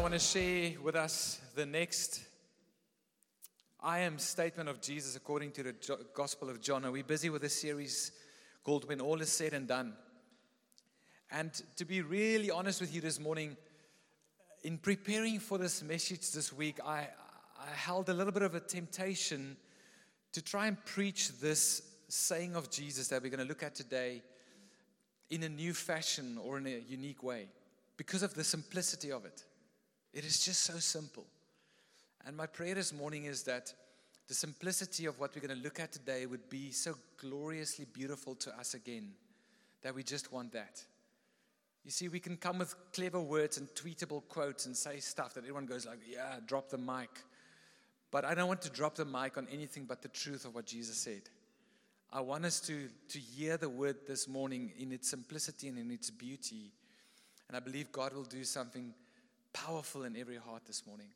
Want to share with us the next I am statement of Jesus according to the Gospel of John. And we're busy with a series called When All Is Said and Done. And to be really honest with you this morning, in preparing for this message this week, I, I held a little bit of a temptation to try and preach this saying of Jesus that we're going to look at today in a new fashion or in a unique way because of the simplicity of it. It is just so simple. And my prayer this morning is that the simplicity of what we're going to look at today would be so gloriously beautiful to us again that we just want that. You see, we can come with clever words and tweetable quotes and say stuff that everyone goes like, yeah, drop the mic. But I don't want to drop the mic on anything but the truth of what Jesus said. I want us to, to hear the word this morning in its simplicity and in its beauty and I believe God will do something powerful in every heart this morning.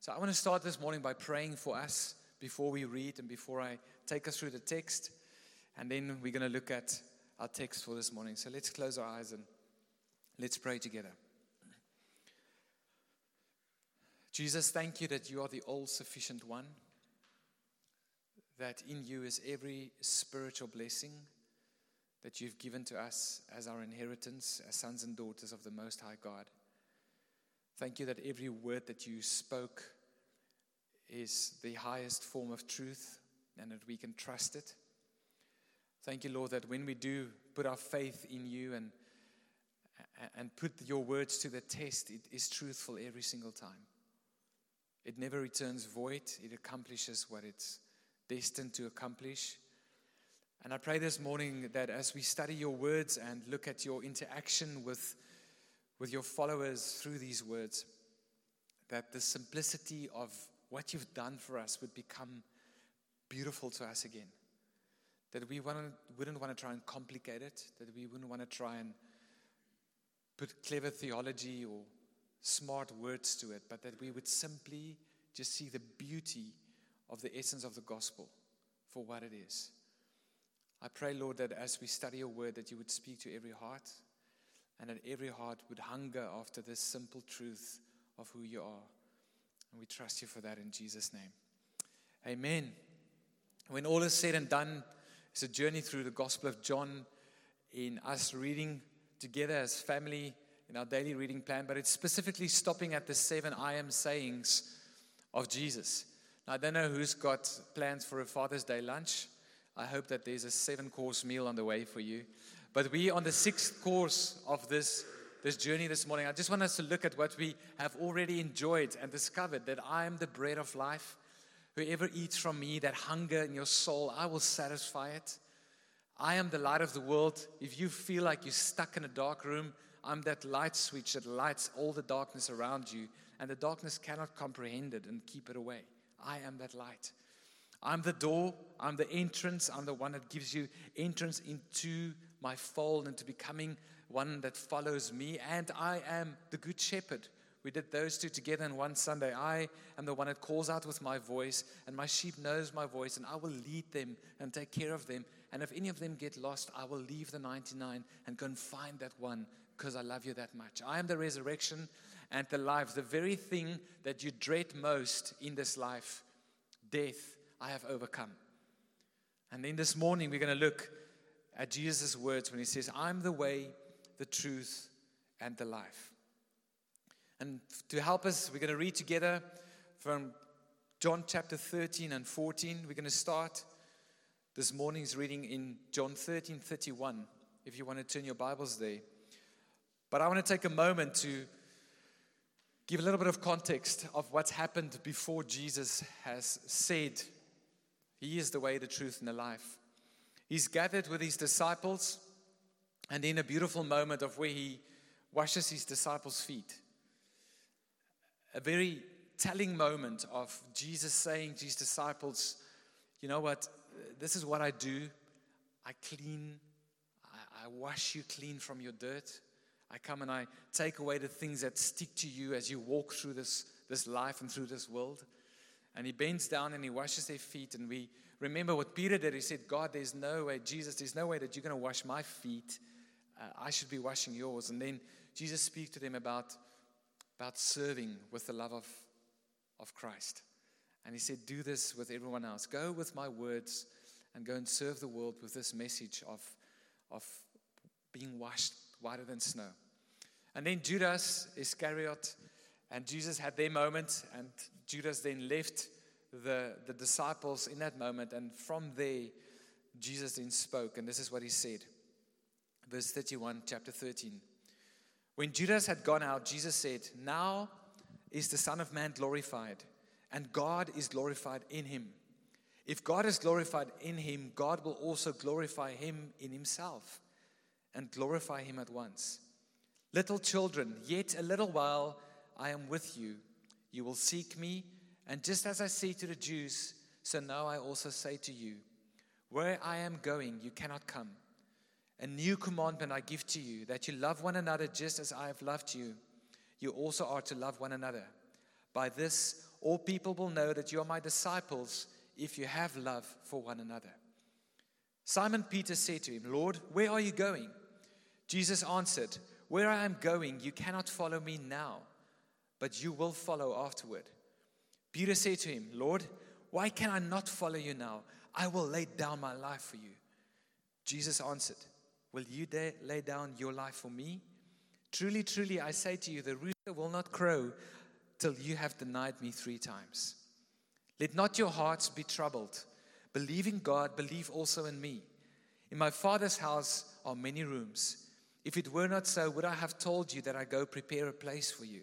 So I want to start this morning by praying for us before we read and before I take us through the text. And then we're going to look at our text for this morning. So let's close our eyes and let's pray together. Jesus, thank you that you are the all sufficient one, that in you is every spiritual blessing that you've given to us as our inheritance, as sons and daughters of the Most High God. Thank you that every word that you spoke is the highest form of truth and that we can trust it. Thank you, Lord, that when we do put our faith in you and, and put your words to the test, it is truthful every single time. It never returns void, it accomplishes what it's destined to accomplish. And I pray this morning that as we study your words and look at your interaction with, with your followers through these words, that the simplicity of what you've done for us would become beautiful to us again. That we wouldn't want to try and complicate it, that we wouldn't want to try and put clever theology or smart words to it, but that we would simply just see the beauty of the essence of the gospel for what it is. I pray, Lord, that as we study your word, that you would speak to every heart and that every heart would hunger after this simple truth of who you are. And we trust you for that in Jesus' name. Amen. When all is said and done, it's a journey through the Gospel of John in us reading together as family in our daily reading plan, but it's specifically stopping at the seven I am sayings of Jesus. Now, I don't know who's got plans for a Father's Day lunch. I hope that there's a seven course meal on the way for you. But we on the sixth course of this, this journey this morning. I just want us to look at what we have already enjoyed and discovered that I am the bread of life. Whoever eats from me, that hunger in your soul, I will satisfy it. I am the light of the world. If you feel like you're stuck in a dark room, I'm that light switch that lights all the darkness around you, and the darkness cannot comprehend it and keep it away. I am that light. I'm the door, I'm the entrance, I'm the one that gives you entrance into my fold, and to becoming one that follows me, and I am the good shepherd. We did those two together in one Sunday. I am the one that calls out with my voice, and my sheep knows my voice, and I will lead them and take care of them. And if any of them get lost, I will leave the 99 and go and find that one because I love you that much. I am the resurrection and the life, the very thing that you dread most in this life death I have overcome. And then this morning, we're going to look at Jesus' words when he says, I'm the way, the truth, and the life. And to help us, we're going to read together from John chapter 13 and 14. We're going to start this morning's reading in John 13 31, if you want to turn your Bibles there. But I want to take a moment to give a little bit of context of what's happened before Jesus has said he is the way, the truth, and the life. He's gathered with his disciples, and in a beautiful moment of where he washes his disciples' feet, a very telling moment of Jesus saying to his disciples, You know what? This is what I do. I clean, I, I wash you clean from your dirt. I come and I take away the things that stick to you as you walk through this, this life and through this world. And he bends down and he washes their feet. And we remember what Peter did. He said, God, there's no way, Jesus, there's no way that you're going to wash my feet. Uh, I should be washing yours. And then Jesus speaks to them about about serving with the love of, of Christ. And he said, Do this with everyone else. Go with my words and go and serve the world with this message of, of being washed whiter than snow. And then Judas Iscariot and Jesus had their moment, and Judas then left the, the disciples in that moment. And from there, Jesus then spoke, and this is what he said. Verse 31, chapter 13. When Judas had gone out, Jesus said, Now is the Son of Man glorified, and God is glorified in him. If God is glorified in him, God will also glorify him in himself and glorify him at once. Little children, yet a little while I am with you. You will seek me, and just as I say to the Jews, so now I also say to you, Where I am going, you cannot come. A new commandment I give to you, that you love one another just as I have loved you. You also are to love one another. By this, all people will know that you are my disciples if you have love for one another. Simon Peter said to him, Lord, where are you going? Jesus answered, Where I am going, you cannot follow me now but you will follow afterward. Peter said to him, Lord, why can I not follow you now? I will lay down my life for you. Jesus answered, Will you lay down your life for me? Truly, truly, I say to you, the rooster will not crow till you have denied me three times. Let not your hearts be troubled. Believe in God, believe also in me. In my Father's house are many rooms. If it were not so, would I have told you that I go prepare a place for you?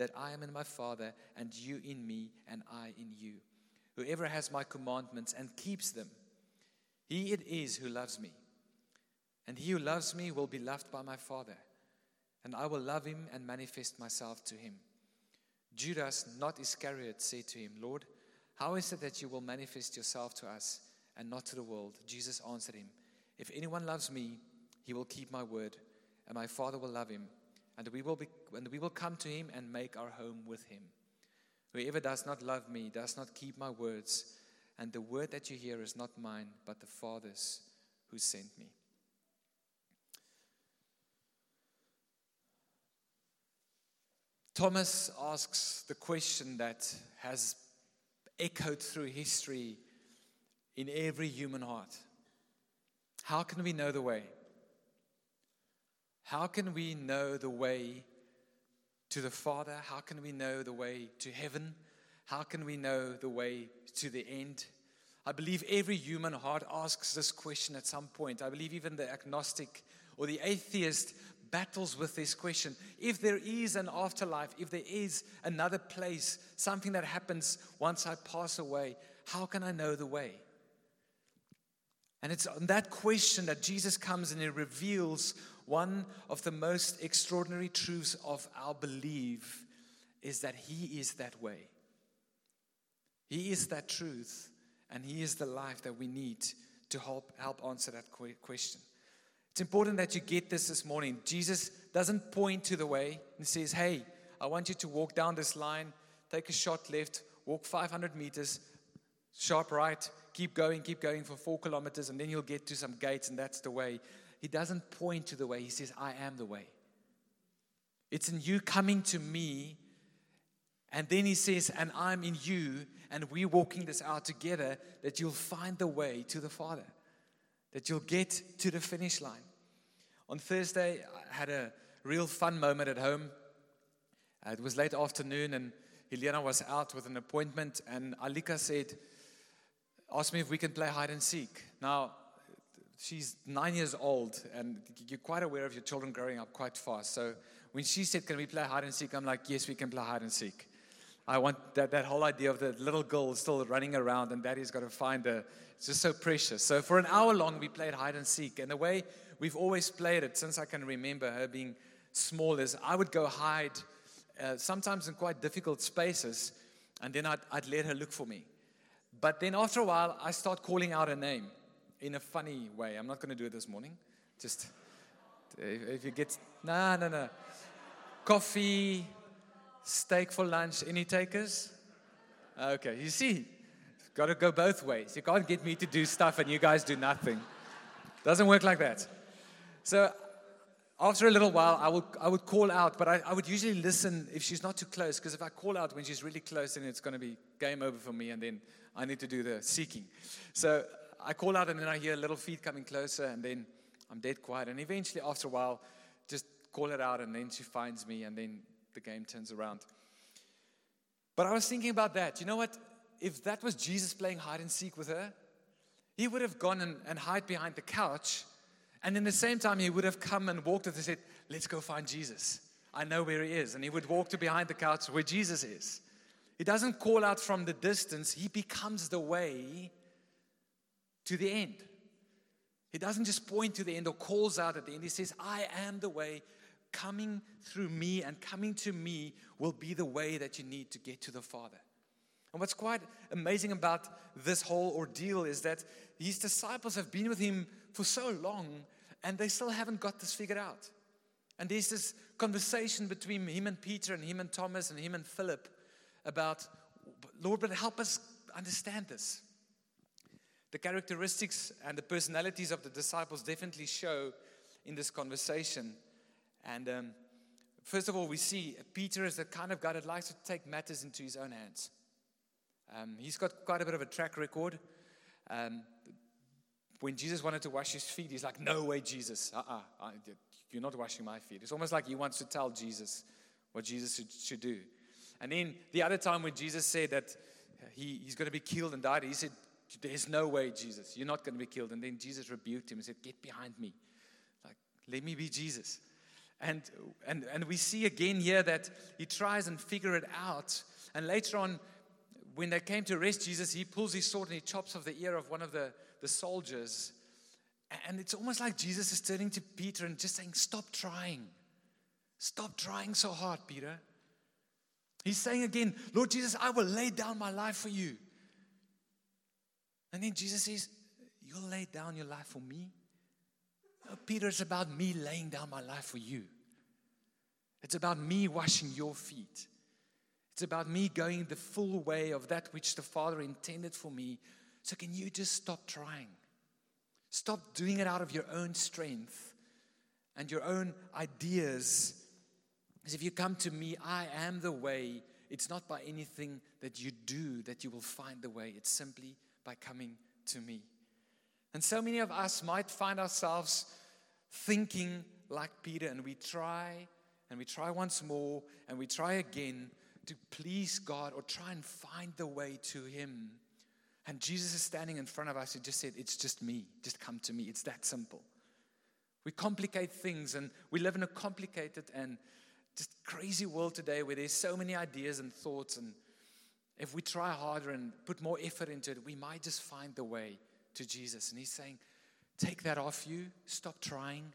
that I am in my Father, and you in me, and I in you. Whoever has my commandments and keeps them, he it is who loves me. And he who loves me will be loved by my Father, and I will love him and manifest myself to him. Judas, not Iscariot, said to him, Lord, how is it that you will manifest yourself to us and not to the world? Jesus answered him, If anyone loves me, he will keep my word, and my Father will love him and we will, be, and we will come to him and make our home with him. Whoever does not love me does not keep my words, and the word that you hear is not mine, but the Father's who sent me. Thomas asks the question that has echoed through history in every human heart How can we know the way? How can we know the way to the Father? How can we know the way to heaven? How can we know the way to the end? I believe every human heart asks this question at some point. I believe even the agnostic or the atheist battles with this question. If there is an afterlife, if there is another place, something that happens once I pass away, how can I know the way? And it's on that question that Jesus comes and he reveals one of the most extraordinary truths of our belief is that he is that way. He is that truth, and he is the life that we need to help, help answer that question. It's important that you get this this morning. Jesus doesn't point to the way and says, Hey, I want you to walk down this line, take a shot left, walk 500 meters, sharp right, keep going, keep going for four kilometers, and then you'll get to some gates, and that's the way. He doesn't point to the way, he says, I am the way. It's in you coming to me, and then he says, and I'm in you, and we're walking this out together, that you'll find the way to the Father that you'll get to the finish line. On Thursday, I had a real fun moment at home. Uh, it was late afternoon, and Helena was out with an appointment, and Alika said, Ask me if we can play hide and seek. Now, she's nine years old, and you're quite aware of your children growing up quite fast. So when she said, Can we play hide and seek? I'm like, Yes, we can play hide and seek. I want that, that whole idea of the little girl still running around and daddy's got to find her. It's just so precious. So for an hour long, we played hide and seek. And the way we've always played it since I can remember her being small is I would go hide, uh, sometimes in quite difficult spaces, and then I'd, I'd let her look for me. But then after a while, I start calling out her name in a funny way. I'm not going to do it this morning. Just if, you get, no, no, no. Coffee, Steak for lunch. Any takers? Okay, you see, got to go both ways. You can't get me to do stuff and you guys do nothing. Doesn't work like that. So after a little while, I would, I would call out, but I, I would usually listen if she's not too close, because if I call out when she's really close, then it's going to be game over for me, and then I need to do the seeking. So I call out, and then I hear little feet coming closer, and then I'm dead quiet. And eventually, after a while, just call it out, and then she finds me, and then the game turns around. But I was thinking about that. You know what? If that was Jesus playing hide and seek with her, he would have gone and, and hide behind the couch. And in the same time, he would have come and walked with and said, Let's go find Jesus. I know where he is. And he would walk to behind the couch where Jesus is. He doesn't call out from the distance, he becomes the way to the end. He doesn't just point to the end or calls out at the end. He says, I am the way, coming through me and coming to me will be the way that you need to get to the Father. And what's quite amazing about this whole ordeal is that his disciples have been with him for so long and they still haven't got this figured out. And there's this conversation between him and Peter and him and Thomas and him and Philip about, Lord, but help us understand this. The characteristics and the personalities of the disciples definitely show in this conversation. And um, first of all, we see Peter is the kind of guy that likes to take matters into his own hands. Um, he's got quite a bit of a track record. Um, when Jesus wanted to wash his feet, he's like, No way, Jesus. Uh uh-uh, you're not washing my feet. It's almost like he wants to tell Jesus what Jesus should, should do. And then the other time when Jesus said that he, he's going to be killed and died, he said, There's no way, Jesus. You're not going to be killed. And then Jesus rebuked him and said, Get behind me. Like, let me be Jesus. And, and, and we see again here that he tries and figure it out. And later on, when they came to arrest Jesus, he pulls his sword and he chops off the ear of one of the, the soldiers. And it's almost like Jesus is turning to Peter and just saying, Stop trying. Stop trying so hard, Peter. He's saying again, Lord Jesus, I will lay down my life for you. And then Jesus says, You'll lay down your life for me? Uh, Peter, it's about me laying down my life for you. It's about me washing your feet. It's about me going the full way of that which the Father intended for me. So, can you just stop trying? Stop doing it out of your own strength and your own ideas. Because if you come to me, I am the way. It's not by anything that you do that you will find the way, it's simply by coming to me. And so many of us might find ourselves thinking like Peter, and we try and we try once more and we try again to please God or try and find the way to Him. And Jesus is standing in front of us and just said, It's just me. Just come to me. It's that simple. We complicate things and we live in a complicated and just crazy world today where there's so many ideas and thoughts. And if we try harder and put more effort into it, we might just find the way to Jesus. And He's saying, take that off you. Stop trying.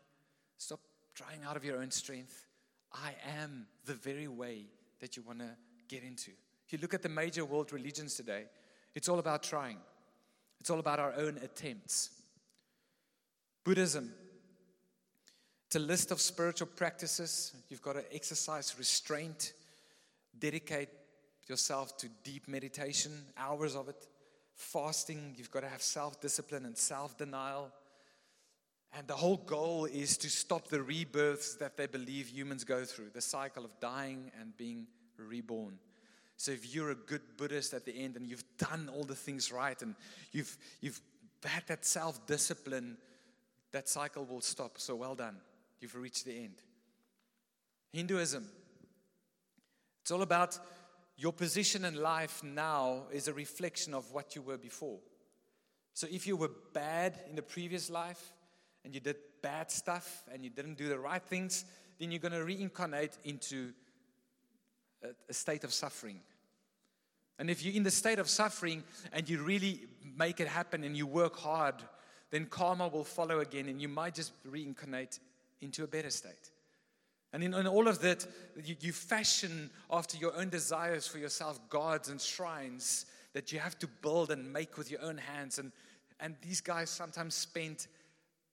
Stop trying out of your own strength. I am the very way that you want to get into. If you look at the major world religions today, it's all about trying, it's all about our own attempts. Buddhism, it's a list of spiritual practices. You've got to exercise restraint, dedicate yourself to deep meditation, hours of it. Fasting, you've got to have self discipline and self denial. And the whole goal is to stop the rebirths that they believe humans go through the cycle of dying and being reborn. So if you're a good Buddhist at the end and you've done all the things right and you've, you've had that self discipline, that cycle will stop. So well done. You've reached the end. Hinduism, it's all about your position in life now is a reflection of what you were before. So if you were bad in the previous life, and you did bad stuff and you didn't do the right things, then you're going to reincarnate into a, a state of suffering. And if you're in the state of suffering and you really make it happen and you work hard, then karma will follow again and you might just reincarnate into a better state. And in, in all of that, you, you fashion after your own desires for yourself gods and shrines that you have to build and make with your own hands. And, and these guys sometimes spend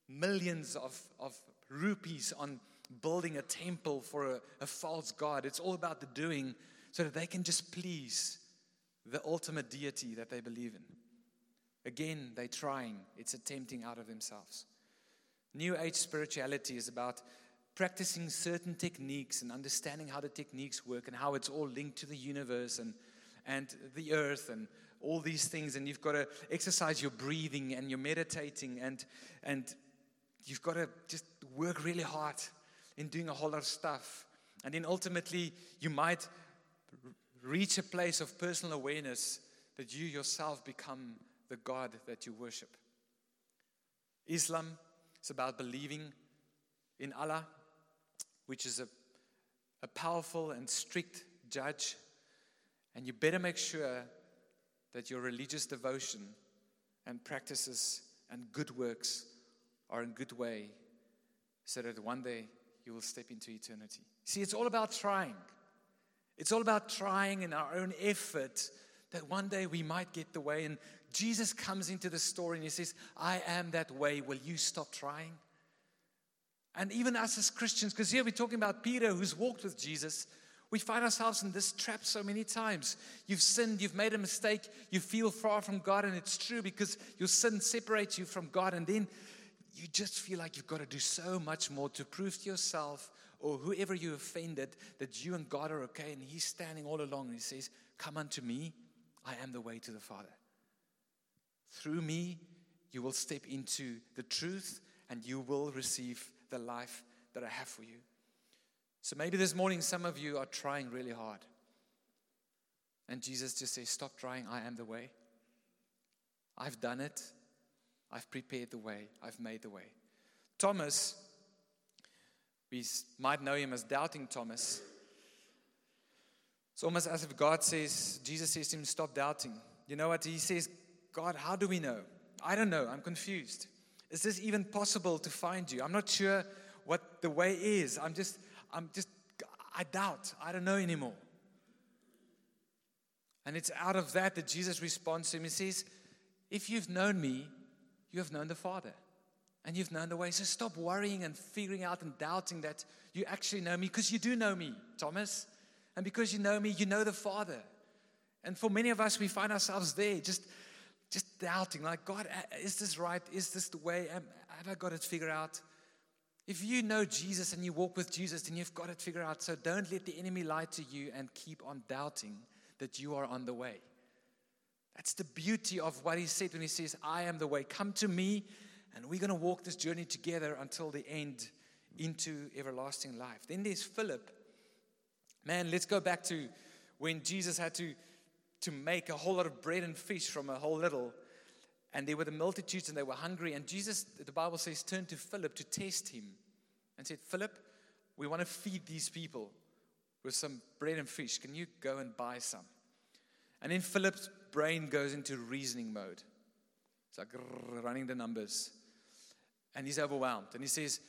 millions of, of rupees on building a temple for a, a false god. It's all about the doing so that they can just please the ultimate deity that they believe in. Again, they're trying, it's attempting out of themselves. New Age spirituality is about practicing certain techniques and understanding how the techniques work and how it's all linked to the universe and, and the earth and all these things. And you've got to exercise your breathing and your meditating and, and you've got to just work really hard in doing a whole lot of stuff. And then ultimately, you might reach a place of personal awareness that you yourself become the God that you worship. Islam is about believing in Allah, which is a, a powerful and strict judge. And you better make sure that your religious devotion and practices and good works are in good way so that one day you will step into eternity. See, it's all about trying. It's all about trying in our own effort that one day we might get the way. And Jesus comes into the story and he says, I am that way. Will you stop trying? And even us as Christians, because here we're talking about Peter who's walked with Jesus, we find ourselves in this trap so many times. You've sinned, you've made a mistake, you feel far from God, and it's true because your sin separates you from God. And then you just feel like you've got to do so much more to prove to yourself or whoever you offended that you and God are okay. And He's standing all along and He says, Come unto me, I am the way to the Father. Through me, you will step into the truth and you will receive the life that I have for you. So maybe this morning, some of you are trying really hard. And Jesus just says, Stop trying, I am the way. I've done it. I've prepared the way, I've made the way. Thomas, we might know him as Doubting Thomas. It's almost as if God says, Jesus says to him, Stop doubting. You know what? He says, God, how do we know? I don't know. I'm confused. Is this even possible to find you? I'm not sure what the way is. I'm just, I'm just, I doubt. I don't know anymore. And it's out of that that Jesus responds to him. He says, If you've known me, you have known the Father and you've known the way. So stop worrying and figuring out and doubting that you actually know me because you do know me, Thomas. And because you know me, you know the Father. And for many of us, we find ourselves there just, just doubting, like, God, is this right? Is this the way? Have I got it figured out? If you know Jesus and you walk with Jesus, then you've got it figured out. So don't let the enemy lie to you and keep on doubting that you are on the way. That's the beauty of what he said when he says, I am the way. Come to me, and we're going to walk this journey together until the end into everlasting life. Then there's Philip. Man, let's go back to when Jesus had to, to make a whole lot of bread and fish from a whole little. and there were the multitudes and they were hungry. And Jesus, the Bible says, turned to Philip to test him and said, Philip, we want to feed these people with some bread and fish. Can you go and buy some? And then Philip's brain goes into reasoning mode. It's like running the numbers. And he's overwhelmed. And he says,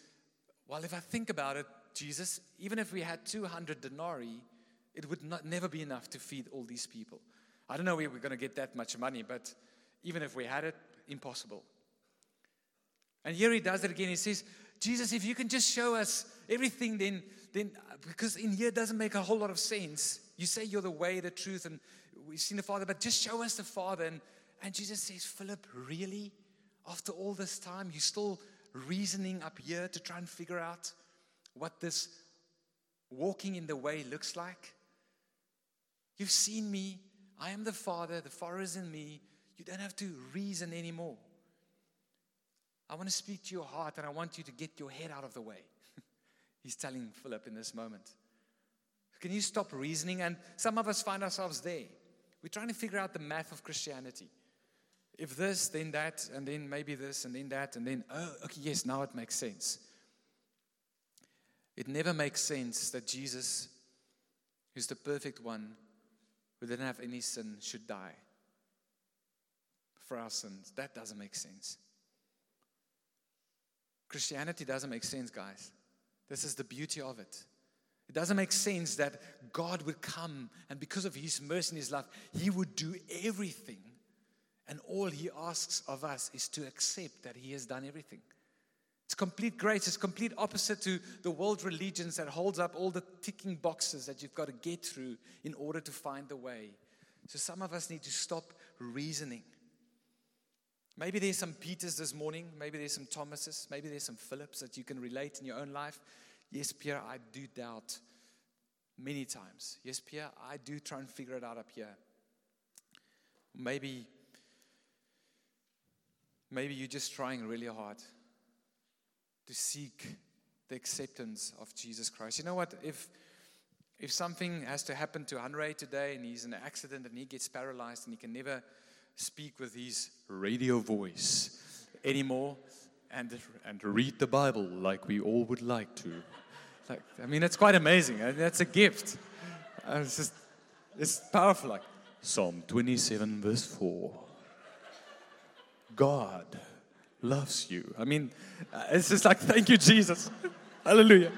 Well, if I think about it, Jesus, even if we had 200 denarii, it would not, never be enough to feed all these people. I don't know we're going to get that much money, but even if we had it, impossible. And here he does it again. He says, Jesus, if you can just show us everything, then, then because in here doesn't make a whole lot of sense. You say you're the way, the truth, and we've seen the Father, but just show us the Father. And, and Jesus says, Philip, really? After all this time, you're still reasoning up here to try and figure out what this walking in the way looks like? You've seen me. I am the Father. The Father is in me. You don't have to reason anymore. I want to speak to your heart and I want you to get your head out of the way. He's telling Philip in this moment. Can you stop reasoning? And some of us find ourselves there. We're trying to figure out the math of Christianity. If this, then that, and then maybe this, and then that, and then, oh, okay, yes, now it makes sense. It never makes sense that Jesus, who's the perfect one, who didn't have any sin, should die for our sins. That doesn't make sense. Christianity doesn't make sense, guys. This is the beauty of it. It doesn't make sense that God would come and because of His mercy and His love, He would do everything. And all He asks of us is to accept that He has done everything. It's complete grace. It's complete opposite to the world religions that holds up all the ticking boxes that you've got to get through in order to find the way. So some of us need to stop reasoning. Maybe there's some Peters this morning. Maybe there's some Thomases. Maybe there's some Philips that you can relate in your own life. Yes, Pierre, I do doubt many times. Yes, Pierre, I do try and figure it out up here. Maybe, maybe you're just trying really hard to seek the acceptance of Jesus Christ. You know what? If if something has to happen to Henry today and he's in an accident and he gets paralyzed and he can never speak with his radio voice anymore and and read the Bible like we all would like to. Like I mean that's quite amazing. That's a gift. Uh, it's just it's powerful like Psalm 27 verse 4. God loves you. I mean, uh, it's just like, thank you, Jesus. Hallelujah.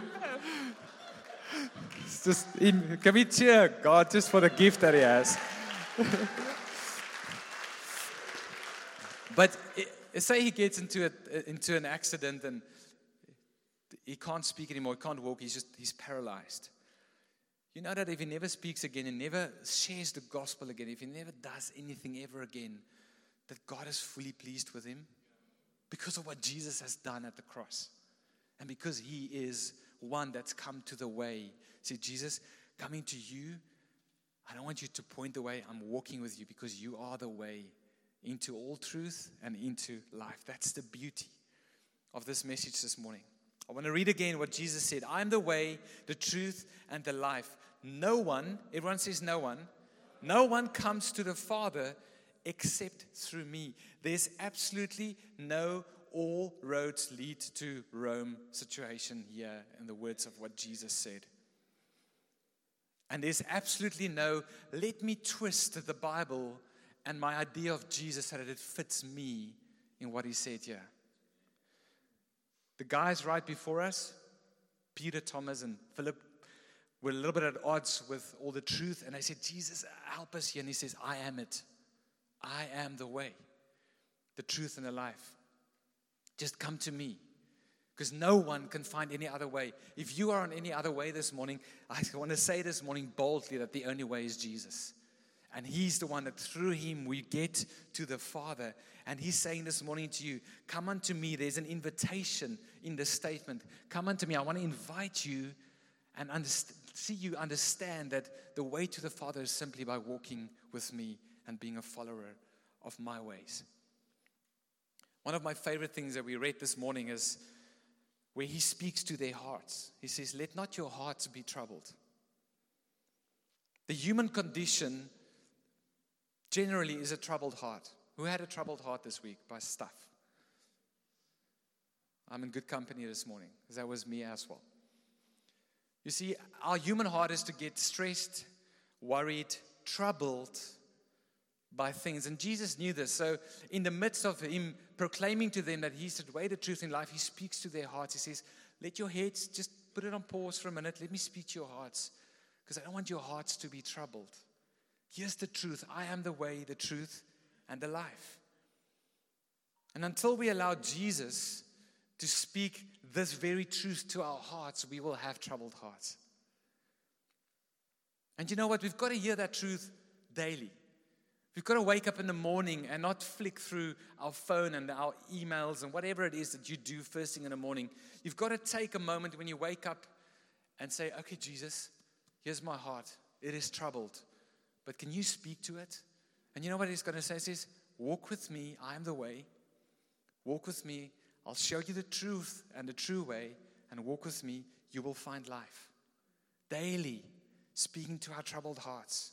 It's just, can we cheer God just for the gift that He has? but it, say He gets into, a, into an accident and he can't speak anymore, he can't walk, he's just, he's paralyzed. You know that if he never speaks again and never shares the gospel again, if he never does anything ever again, that God is fully pleased with him? Because of what Jesus has done at the cross. And because he is one that's come to the way. See, Jesus, coming to you, I don't want you to point the way. I'm walking with you because you are the way into all truth and into life. That's the beauty of this message this morning. I want to read again what Jesus said I am the way, the truth, and the life. No one, everyone says no one, no one comes to the Father except through me. There's absolutely no all roads lead to Rome situation here in the words of what Jesus said. And there's absolutely no, let me twist the Bible and my idea of Jesus so that it fits me in what he said here. The guys right before us, Peter, Thomas, and Philip, were a little bit at odds with all the truth. And they said, Jesus, help us here. And he says, I am it. I am the way, the truth, and the life. Just come to me because no one can find any other way. If you are on any other way this morning, I want to say this morning boldly that the only way is Jesus. And He's the one that through Him we get to the Father. And He's saying this morning to you, Come unto me. There's an invitation in this statement. Come unto me. I want to invite you and see you understand that the way to the Father is simply by walking with me and being a follower of my ways. One of my favorite things that we read this morning is where he speaks to their hearts. He says, Let not your hearts be troubled. The human condition generally is a troubled heart. Who had a troubled heart this week by stuff? I'm in good company this morning because that was me as well. You see, our human heart is to get stressed, worried, troubled by things. And Jesus knew this. So, in the midst of him proclaiming to them that he's the way, the truth in life, he speaks to their hearts. He says, Let your heads just put it on pause for a minute. Let me speak to your hearts because I don't want your hearts to be troubled. Here's the truth I am the way, the truth, and the life. And until we allow Jesus to speak this very truth to our hearts, we will have troubled hearts. And you know what? We've got to hear that truth daily. We've got to wake up in the morning and not flick through our phone and our emails and whatever it is that you do first thing in the morning. You've got to take a moment when you wake up and say, Okay, Jesus, here's my heart. It is troubled. But can you speak to it? And you know what he's going to say? He says, Walk with me. I am the way. Walk with me. I'll show you the truth and the true way. And walk with me. You will find life. Daily, speaking to our troubled hearts.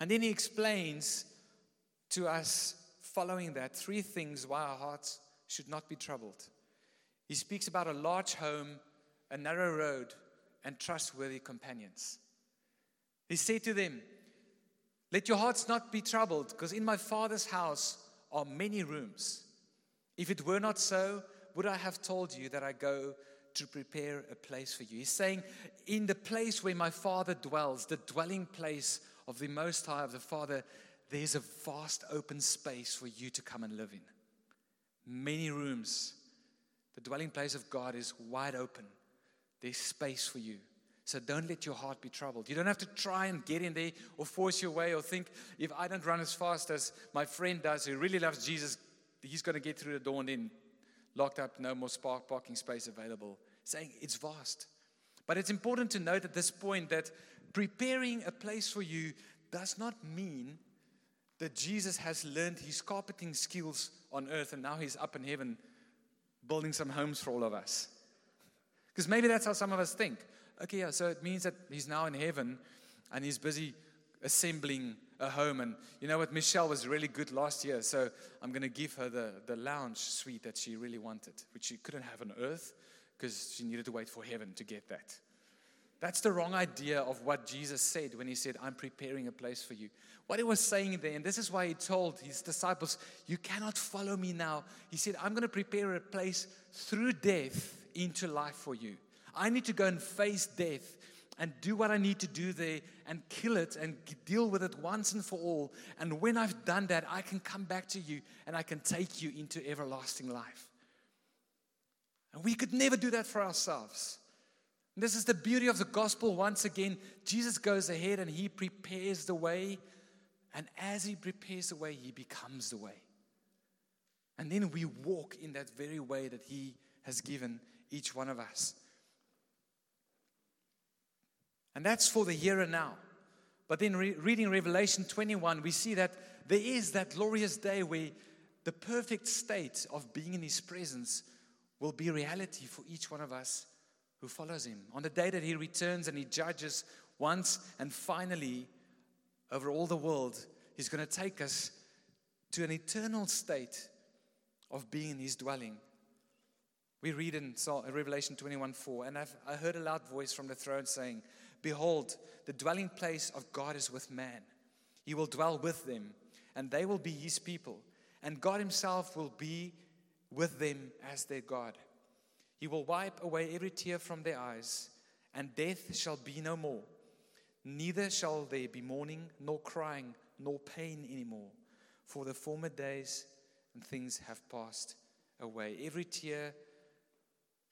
And then he explains to us, following that, three things why our hearts should not be troubled. He speaks about a large home, a narrow road, and trustworthy companions. He said to them, Let your hearts not be troubled, because in my Father's house are many rooms. If it were not so, would I have told you that I go to prepare a place for you? He's saying, In the place where my Father dwells, the dwelling place of the Most High, of the Father, there's a vast open space for you to come and live in. Many rooms. The dwelling place of God is wide open. There's space for you. So don't let your heart be troubled. You don't have to try and get in there or force your way or think, if I don't run as fast as my friend does who really loves Jesus, he's going to get through the door and then locked up, no more spark parking space available. Saying it's vast. But it's important to note at this point that preparing a place for you does not mean that Jesus has learned his carpeting skills on earth and now he's up in heaven building some homes for all of us. Because maybe that's how some of us think. Okay, yeah, so it means that he's now in heaven and he's busy assembling a home. And you know what? Michelle was really good last year, so I'm going to give her the, the lounge suite that she really wanted, which she couldn't have on earth because she needed to wait for heaven to get that. That's the wrong idea of what Jesus said when he said, I'm preparing a place for you. What he was saying there, and this is why he told his disciples, You cannot follow me now. He said, I'm going to prepare a place through death into life for you. I need to go and face death and do what I need to do there and kill it and deal with it once and for all. And when I've done that, I can come back to you and I can take you into everlasting life. And we could never do that for ourselves. This is the beauty of the gospel. Once again, Jesus goes ahead and he prepares the way. And as he prepares the way, he becomes the way. And then we walk in that very way that he has given each one of us. And that's for the here and now. But then, re- reading Revelation 21, we see that there is that glorious day where the perfect state of being in His presence will be reality for each one of us who follows him. On the day that he returns and he judges once and finally over all the world, he's going to take us to an eternal state of being in his dwelling. We read in uh, Revelation 21 4, and I've, I heard a loud voice from the throne saying, Behold, the dwelling place of God is with man. He will dwell with them, and they will be his people, and God himself will be with them as their God. He will wipe away every tear from their eyes, and death shall be no more. Neither shall there be mourning, nor crying, nor pain anymore, for the former days and things have passed away. Every tear,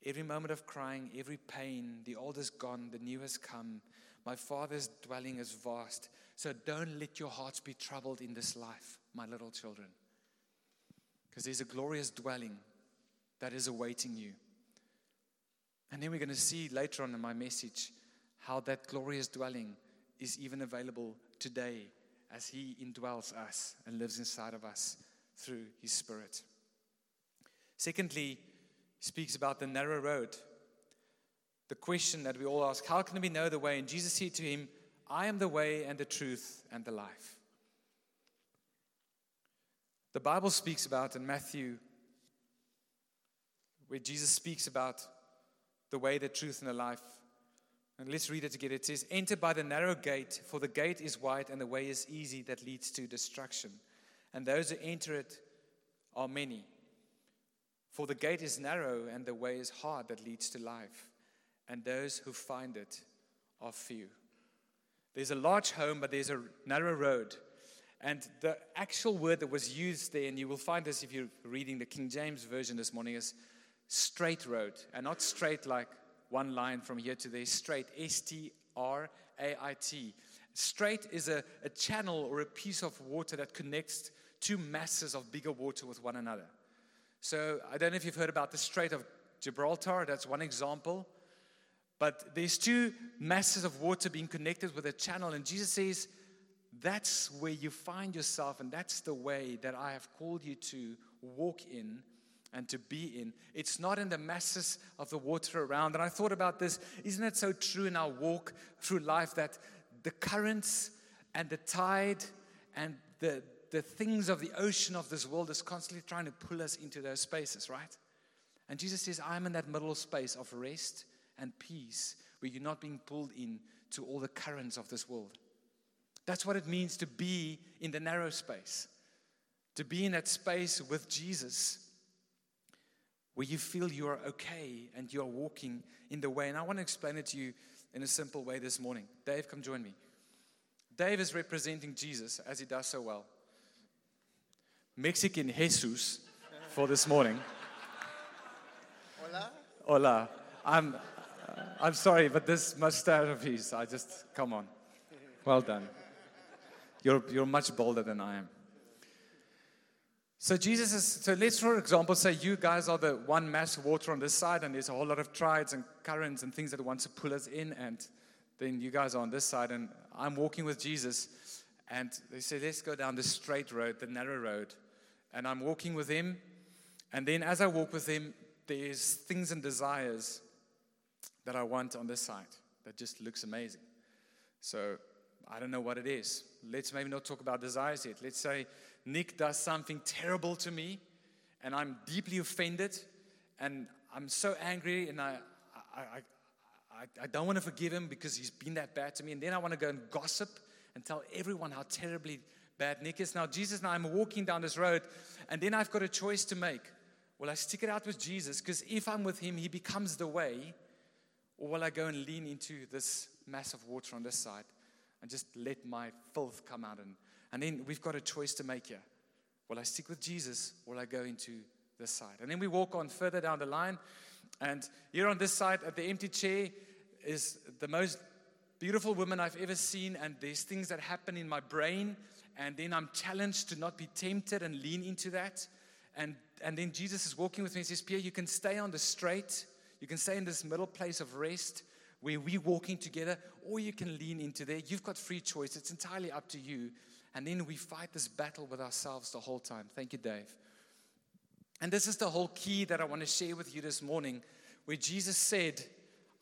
every moment of crying, every pain, the old is gone, the new has come. My Father's dwelling is vast. So don't let your hearts be troubled in this life, my little children. Because there's a glorious dwelling that is awaiting you. And then we're going to see later on in my message how that glorious dwelling is even available today as He indwells us and lives inside of us through His Spirit. Secondly, speaks about the narrow road. The question that we all ask how can we know the way? And Jesus said to him, I am the way and the truth and the life. The Bible speaks about in Matthew, where Jesus speaks about the way, the truth, and the life. And let's read it together. It says, Enter by the narrow gate, for the gate is wide and the way is easy that leads to destruction. And those who enter it are many. For the gate is narrow and the way is hard that leads to life. And those who find it are few. There's a large home, but there's a narrow road. And the actual word that was used there, and you will find this if you're reading the King James Version this morning, is strait road. And not straight like one line from here to there, strait, S T R A I T. Strait is a, a channel or a piece of water that connects two masses of bigger water with one another. So I don't know if you've heard about the Strait of Gibraltar, that's one example. But there's two masses of water being connected with a channel, and Jesus says, That's where you find yourself, and that's the way that I have called you to walk in and to be in. It's not in the masses of the water around. And I thought about this. Isn't it so true in our walk through life that the currents and the tide and the, the things of the ocean of this world is constantly trying to pull us into those spaces, right? And Jesus says, I'm in that middle space of rest and peace where you're not being pulled in to all the currents of this world. That's what it means to be in the narrow space, to be in that space with Jesus where you feel you are okay and you're walking in the way. And I want to explain it to you in a simple way this morning. Dave, come join me. Dave is representing Jesus as he does so well. Mexican Jesus for this morning. Hola. Hola. I'm, I'm sorry, but this mustache of his, I just, come on. Well done. You're, you're much bolder than I am. So Jesus is, so let's for example say you guys are the one mass of water on this side and there's a whole lot of tides and currents and things that want to pull us in and then you guys are on this side and I'm walking with Jesus and they say let's go down the straight road, the narrow road. And I'm walking with him and then as I walk with him there's things and desires that I want on this side that just looks amazing. So I don't know what it is. Let's maybe not talk about desires yet. Let's say Nick does something terrible to me and I'm deeply offended and I'm so angry and I, I, I, I, don't want to forgive him because he's been that bad to me. And then I want to go and gossip and tell everyone how terribly bad Nick is. Now, Jesus and I am walking down this road and then I've got a choice to make. Will I stick it out with Jesus? Because if I'm with him, he becomes the way. Or will I go and lean into this mass of water on this side and just let my filth come out and and then we've got a choice to make here. Will I stick with Jesus or will I go into this side? And then we walk on further down the line. And here on this side at the empty chair is the most beautiful woman I've ever seen. And there's things that happen in my brain. And then I'm challenged to not be tempted and lean into that. And, and then Jesus is walking with me and says, Pierre, you can stay on the straight. You can stay in this middle place of rest where we're walking together, or you can lean into there. You've got free choice. It's entirely up to you. And then we fight this battle with ourselves the whole time. Thank you, Dave. And this is the whole key that I want to share with you this morning, where Jesus said,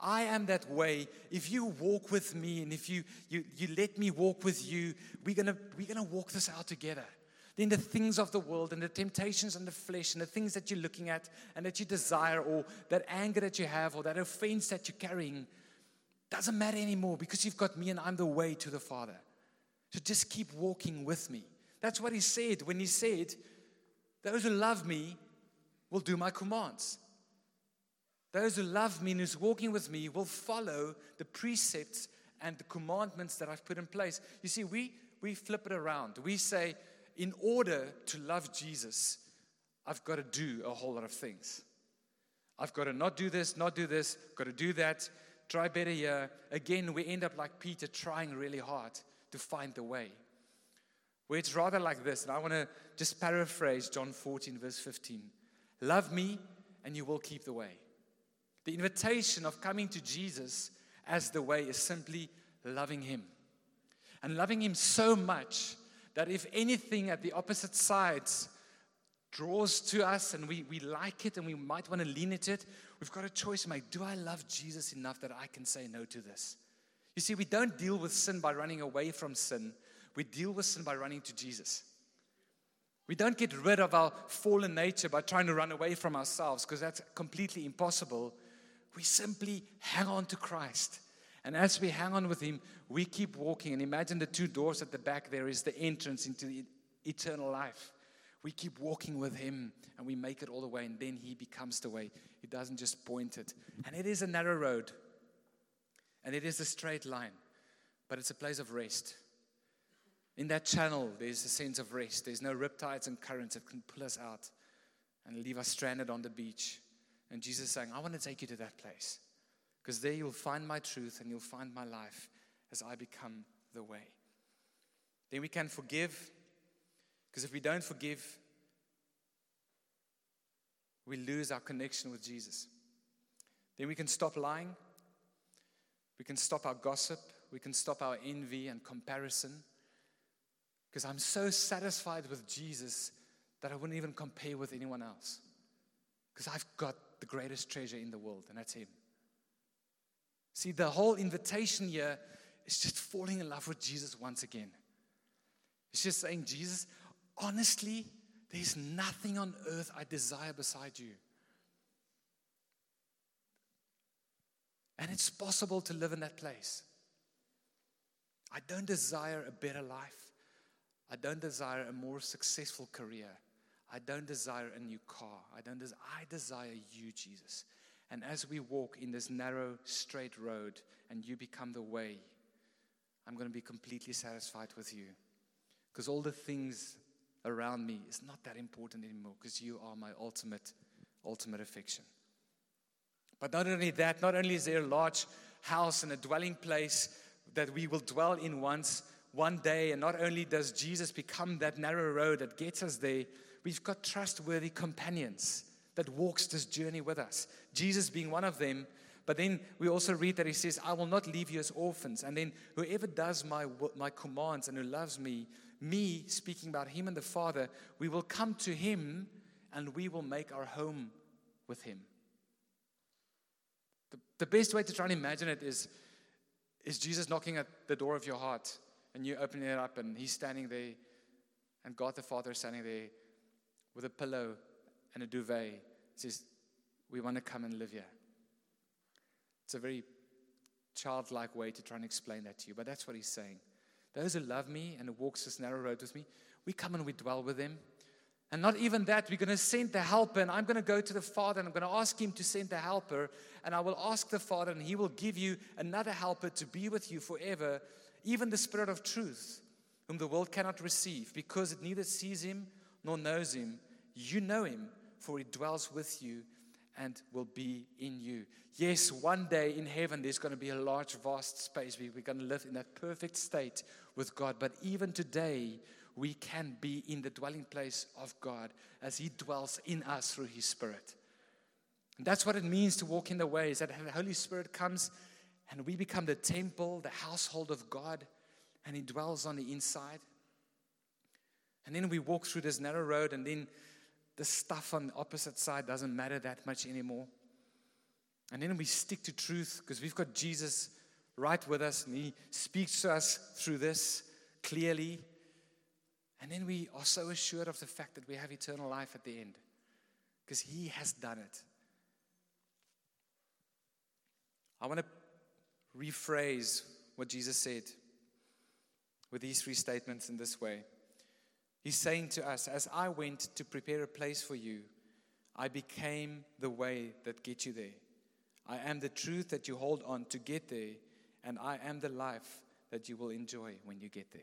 I am that way. If you walk with me and if you, you, you let me walk with you, we're going to we're going to walk this out together. Then the things of the world and the temptations and the flesh and the things that you're looking at and that you desire or that anger that you have or that offense that you're carrying doesn't matter anymore because you've got me and I'm the way to the Father. So just keep walking with me. That's what he said when he said, Those who love me will do my commands. Those who love me and who's walking with me will follow the precepts and the commandments that I've put in place. You see, we, we flip it around. We say, in order to love Jesus, I've got to do a whole lot of things. I've got to not do this, not do this, got to do that, try better here. Again, we end up like Peter trying really hard to find the way. Where it's rather like this, and I want to just paraphrase John 14, verse 15 Love me, and you will keep the way. The invitation of coming to Jesus as the way is simply loving Him. And loving Him so much that if anything at the opposite sides draws to us and we, we like it and we might want to lean into it, we've got a choice to make. Do I love Jesus enough that I can say no to this? You see, we don't deal with sin by running away from sin, we deal with sin by running to Jesus. We don't get rid of our fallen nature by trying to run away from ourselves because that's completely impossible. We simply hang on to Christ. And as we hang on with Him, we keep walking. And imagine the two doors at the back there is the entrance into the eternal life. We keep walking with Him and we make it all the way, and then He becomes the way. He doesn't just point it. And it is a narrow road, and it is a straight line, but it's a place of rest. In that channel, there's a sense of rest. There's no riptides and currents that can pull us out and leave us stranded on the beach. And Jesus is saying, I want to take you to that place because there you'll find my truth and you'll find my life as I become the way. Then we can forgive because if we don't forgive, we lose our connection with Jesus. Then we can stop lying. We can stop our gossip. We can stop our envy and comparison. Because I'm so satisfied with Jesus that I wouldn't even compare with anyone else. Because I've got the greatest treasure in the world, and that's Him. See, the whole invitation here is just falling in love with Jesus once again. It's just saying, Jesus, honestly, there's nothing on earth I desire beside you. And it's possible to live in that place. I don't desire a better life. I don't desire a more successful career. I don't desire a new car. I don't des- I desire you, Jesus. And as we walk in this narrow, straight road and you become the way, I'm going to be completely satisfied with you. Because all the things around me is not that important anymore because you are my ultimate, ultimate affection. But not only that, not only is there a large house and a dwelling place that we will dwell in once, one day, and not only does Jesus become that narrow road that gets us there, we've got trustworthy companions that walks this journey with us. Jesus being one of them. But then we also read that he says, I will not leave you as orphans. And then whoever does my, my commands and who loves me, me speaking about him and the Father, we will come to him and we will make our home with him. The, best way to try and imagine it is, is Jesus knocking at the door of your heart and you opening it up and he's standing there and God the Father is standing there with a pillow and a duvet. Says, We want to come and live here. It's a very childlike way to try and explain that to you, but that's what he's saying. Those who love me and who walks this narrow road with me, we come and we dwell with them. And not even that, we're going to send the helper, and I'm going to go to the Father and I'm going to ask Him to send the helper, and I will ask the Father, and He will give you another helper to be with you forever, even the Spirit of truth, whom the world cannot receive, because it neither sees Him nor knows Him. You know Him, for He dwells with you and will be in you. Yes, one day in heaven there's going to be a large, vast space where we're going to live in that perfect state with God. But even today, we can be in the dwelling place of God as He dwells in us through His Spirit. And that's what it means to walk in the ways that the Holy Spirit comes and we become the temple, the household of God, and He dwells on the inside. And then we walk through this narrow road, and then the stuff on the opposite side doesn't matter that much anymore. And then we stick to truth because we've got Jesus right with us, and He speaks to us through this clearly. And then we are so assured of the fact that we have eternal life at the end because He has done it. I want to rephrase what Jesus said with these three statements in this way. He's saying to us, As I went to prepare a place for you, I became the way that gets you there. I am the truth that you hold on to get there, and I am the life that you will enjoy when you get there.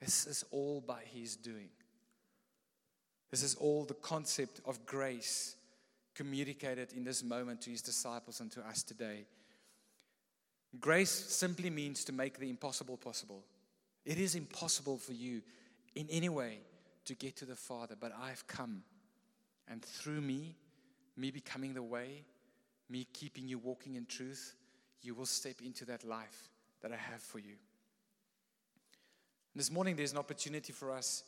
This is all by His doing. This is all the concept of grace communicated in this moment to His disciples and to us today. Grace simply means to make the impossible possible. It is impossible for you in any way to get to the Father, but I've come. And through me, me becoming the way, me keeping you walking in truth, you will step into that life that I have for you. This morning, there's an opportunity for us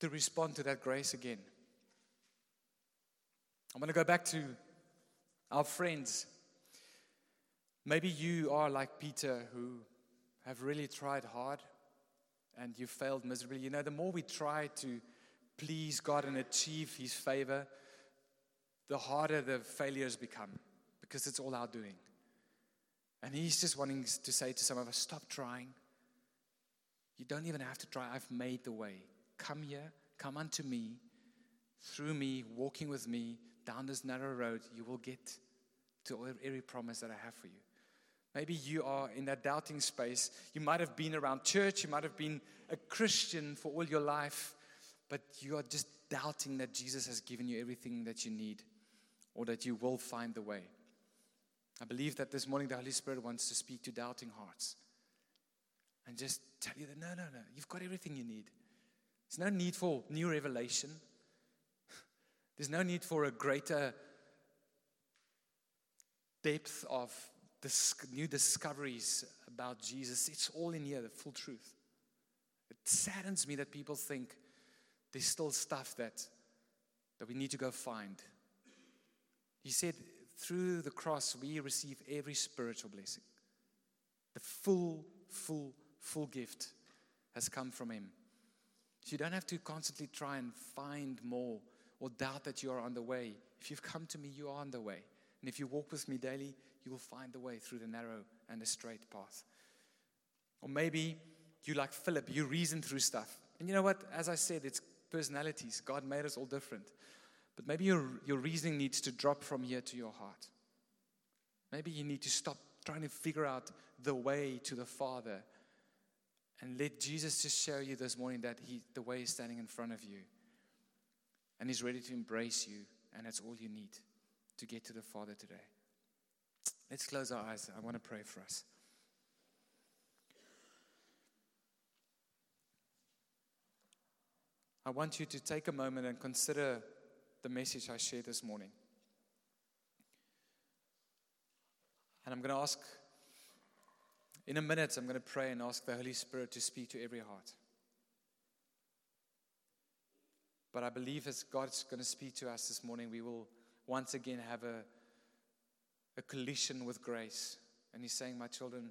to respond to that grace again. I'm going to go back to our friends. Maybe you are like Peter, who have really tried hard and you failed miserably. You know, the more we try to please God and achieve His favor, the harder the failures become because it's all our doing. And He's just wanting to say to some of us, stop trying. You don't even have to try. I've made the way. Come here, come unto me. Through me, walking with me down this narrow road, you will get to every promise that I have for you. Maybe you are in that doubting space. You might have been around church, you might have been a Christian for all your life, but you are just doubting that Jesus has given you everything that you need or that you will find the way. I believe that this morning the Holy Spirit wants to speak to doubting hearts and just tell you that no, no, no, you've got everything you need. There's no need for new revelation, there's no need for a greater depth of this new discoveries about Jesus. It's all in here, the full truth. It saddens me that people think there's still stuff that, that we need to go find. He said, through the cross, we receive every spiritual blessing. The full, full, full gift has come from Him. So you don't have to constantly try and find more or doubt that you are on the way. If you've come to me, you are on the way. And if you walk with me daily, you will find the way through the narrow and the straight path. Or maybe you, like Philip, you reason through stuff. And you know what? As I said, it's personalities. God made us all different. But maybe your, your reasoning needs to drop from here to your heart. Maybe you need to stop trying to figure out the way to the Father and let Jesus just show you this morning that he, the way is standing in front of you. And He's ready to embrace you, and that's all you need to get to the Father today. Let's close our eyes. I want to pray for us. I want you to take a moment and consider the message I shared this morning. And I'm going to ask, in a minute, I'm going to pray and ask the Holy Spirit to speak to every heart. But I believe as God's going to speak to us this morning, we will once again have a, a collision with grace. And He's saying, My children,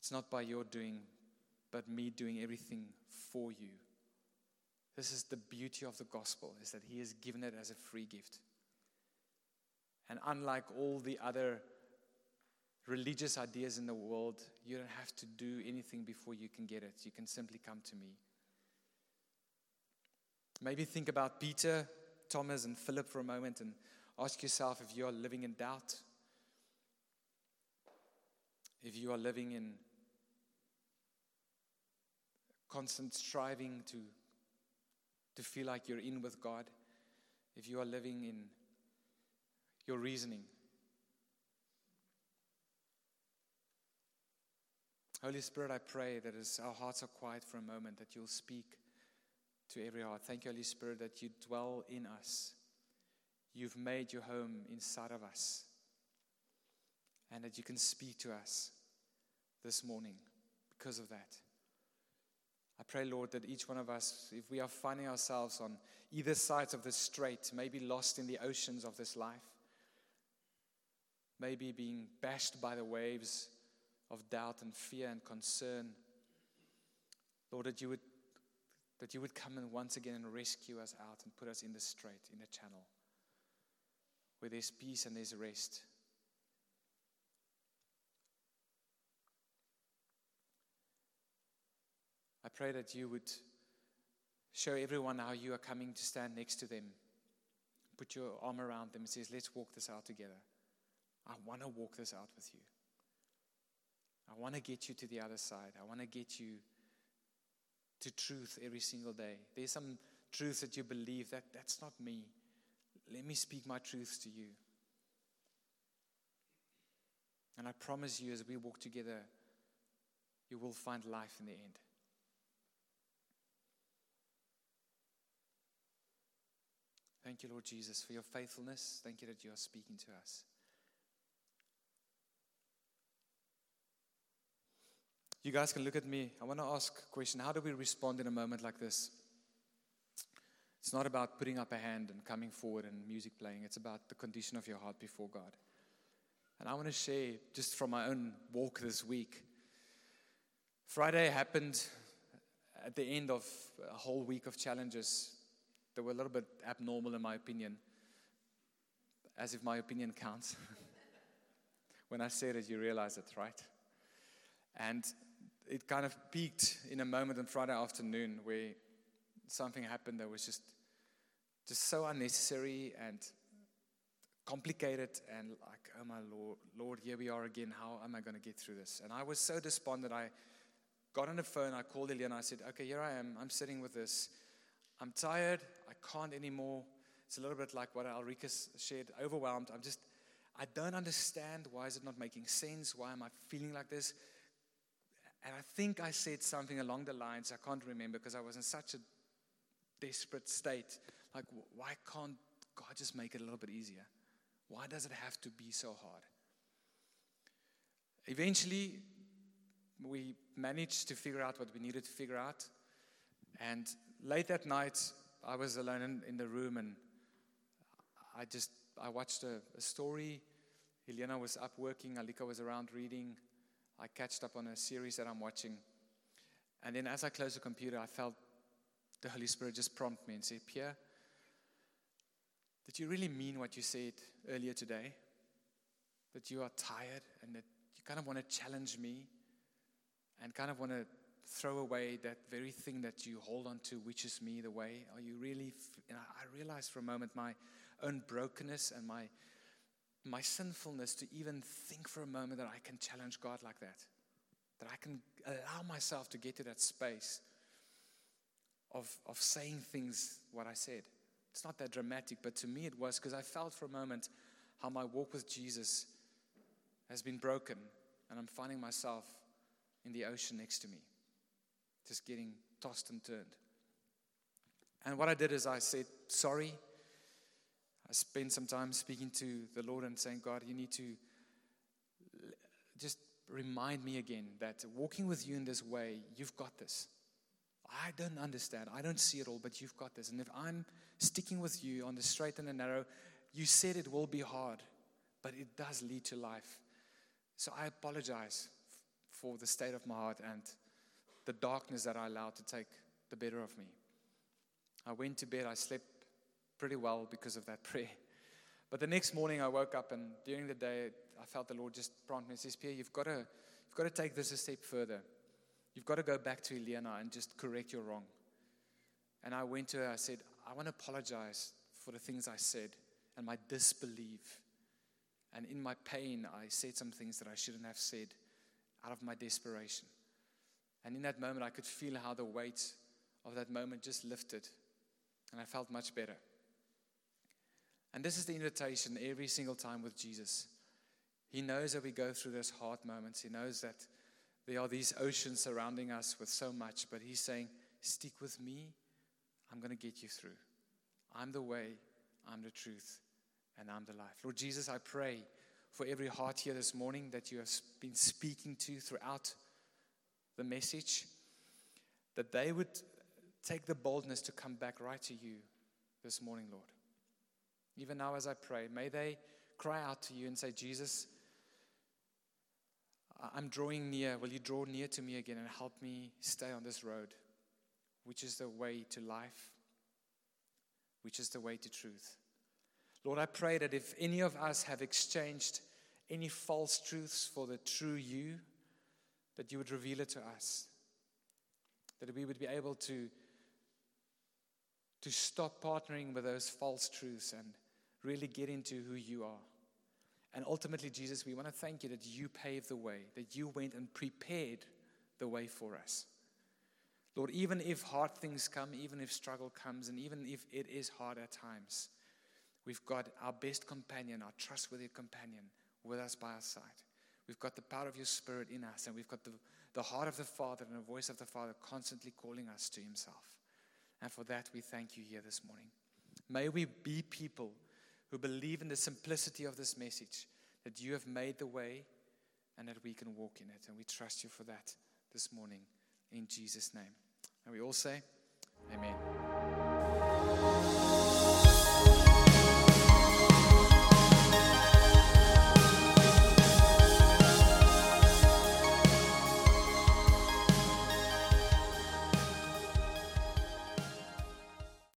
it's not by your doing, but me doing everything for you. This is the beauty of the gospel, is that He has given it as a free gift. And unlike all the other religious ideas in the world, you don't have to do anything before you can get it. You can simply come to me. Maybe think about Peter, Thomas, and Philip for a moment and ask yourself if you are living in doubt, if you are living in constant striving to, to feel like you're in with God, if you are living in your reasoning. Holy Spirit, I pray that as our hearts are quiet for a moment, that you'll speak to every heart. Thank you, Holy Spirit, that you dwell in us. You've made your home inside of us. And that you can speak to us this morning because of that. I pray, Lord, that each one of us, if we are finding ourselves on either side of the strait, maybe lost in the oceans of this life, maybe being bashed by the waves of doubt and fear and concern, Lord, that you would that you would come and once again and rescue us out and put us in the strait, in the channel, where there's peace and there's rest. I pray that you would show everyone how you are coming to stand next to them. Put your arm around them and says, Let's walk this out together. I want to walk this out with you. I want to get you to the other side. I want to get you to truth every single day. There's some truth that you believe that that's not me. Let me speak my truths to you. And I promise you, as we walk together, you will find life in the end. Thank you, Lord Jesus, for your faithfulness. Thank you that you are speaking to us. You guys can look at me. I want to ask a question. How do we respond in a moment like this? It's not about putting up a hand and coming forward and music playing. It's about the condition of your heart before God. And I want to share just from my own walk this week. Friday happened, at the end of a whole week of challenges, they were a little bit abnormal in my opinion, as if my opinion counts. when I said it, you realize it, right? And it kind of peaked in a moment on Friday afternoon where something happened that was just just so unnecessary and complicated and like oh my lord lord here we are again. How am i going to get through this? And i was so despondent. I got on the phone i called Ilya and i said okay here i am. I'm sitting with this. I'm tired. I can't anymore. It's a little bit like what Ulrika shared overwhelmed. I'm just i don't understand why is it not making sense? Why am i feeling like this and I think I said something along the lines, I can't remember because I was in such a desperate state. Like, why can't God just make it a little bit easier? Why does it have to be so hard? Eventually, we managed to figure out what we needed to figure out. And late that night, I was alone in, in the room and I just I watched a, a story. Helena was up working, Alika was around reading. I catched up on a series that I'm watching. And then as I closed the computer, I felt the Holy Spirit just prompt me and say, Pierre, did you really mean what you said earlier today? That you are tired and that you kind of want to challenge me and kind of want to throw away that very thing that you hold on to, which is me, the way? Are you really? I realized for a moment my own brokenness and my my sinfulness to even think for a moment that I can challenge God like that. That I can allow myself to get to that space of, of saying things what I said. It's not that dramatic, but to me it was because I felt for a moment how my walk with Jesus has been broken and I'm finding myself in the ocean next to me, just getting tossed and turned. And what I did is I said, Sorry, I spent some time speaking to the Lord and saying, God, you need to just remind me again that walking with you in this way, you've got this. I don't understand. I don't see it all, but you've got this. And if I'm sticking with you on the straight and the narrow, you said it will be hard, but it does lead to life. So I apologize for the state of my heart and the darkness that I allowed to take the better of me. I went to bed, I slept pretty well because of that prayer. But the next morning I woke up and during the day I felt the Lord just prompt me and says, Pierre, you've got to you've got to take this a step further. You've got to go back to Eliana and just correct your wrong. And I went to her, I said, I want to apologize for the things I said and my disbelief. And in my pain, I said some things that I shouldn't have said out of my desperation. And in that moment, I could feel how the weight of that moment just lifted. And I felt much better. And this is the invitation every single time with Jesus. He knows that we go through those hard moments. He knows that there are these oceans surrounding us with so much, but He's saying, Stick with me. I'm going to get you through. I'm the way, I'm the truth, and I'm the life. Lord Jesus, I pray for every heart here this morning that you have been speaking to throughout the message, that they would take the boldness to come back right to you this morning, Lord. Even now, as I pray, may they cry out to you and say, Jesus, I'm drawing near. Will you draw near to me again and help me stay on this road, which is the way to life, which is the way to truth? Lord, I pray that if any of us have exchanged any false truths for the true you, that you would reveal it to us. That we would be able to, to stop partnering with those false truths and really get into who you are. And ultimately, Jesus, we want to thank you that you paved the way, that you went and prepared the way for us. Lord, even if hard things come, even if struggle comes, and even if it is hard at times, we've got our best companion, our trustworthy companion with us by our side. We've got the power of your Spirit in us, and we've got the, the heart of the Father and the voice of the Father constantly calling us to Himself. And for that, we thank you here this morning. May we be people who believe in the simplicity of this message that you have made the way and that we can walk in it. And we trust you for that this morning in Jesus' name. And we all say, Amen.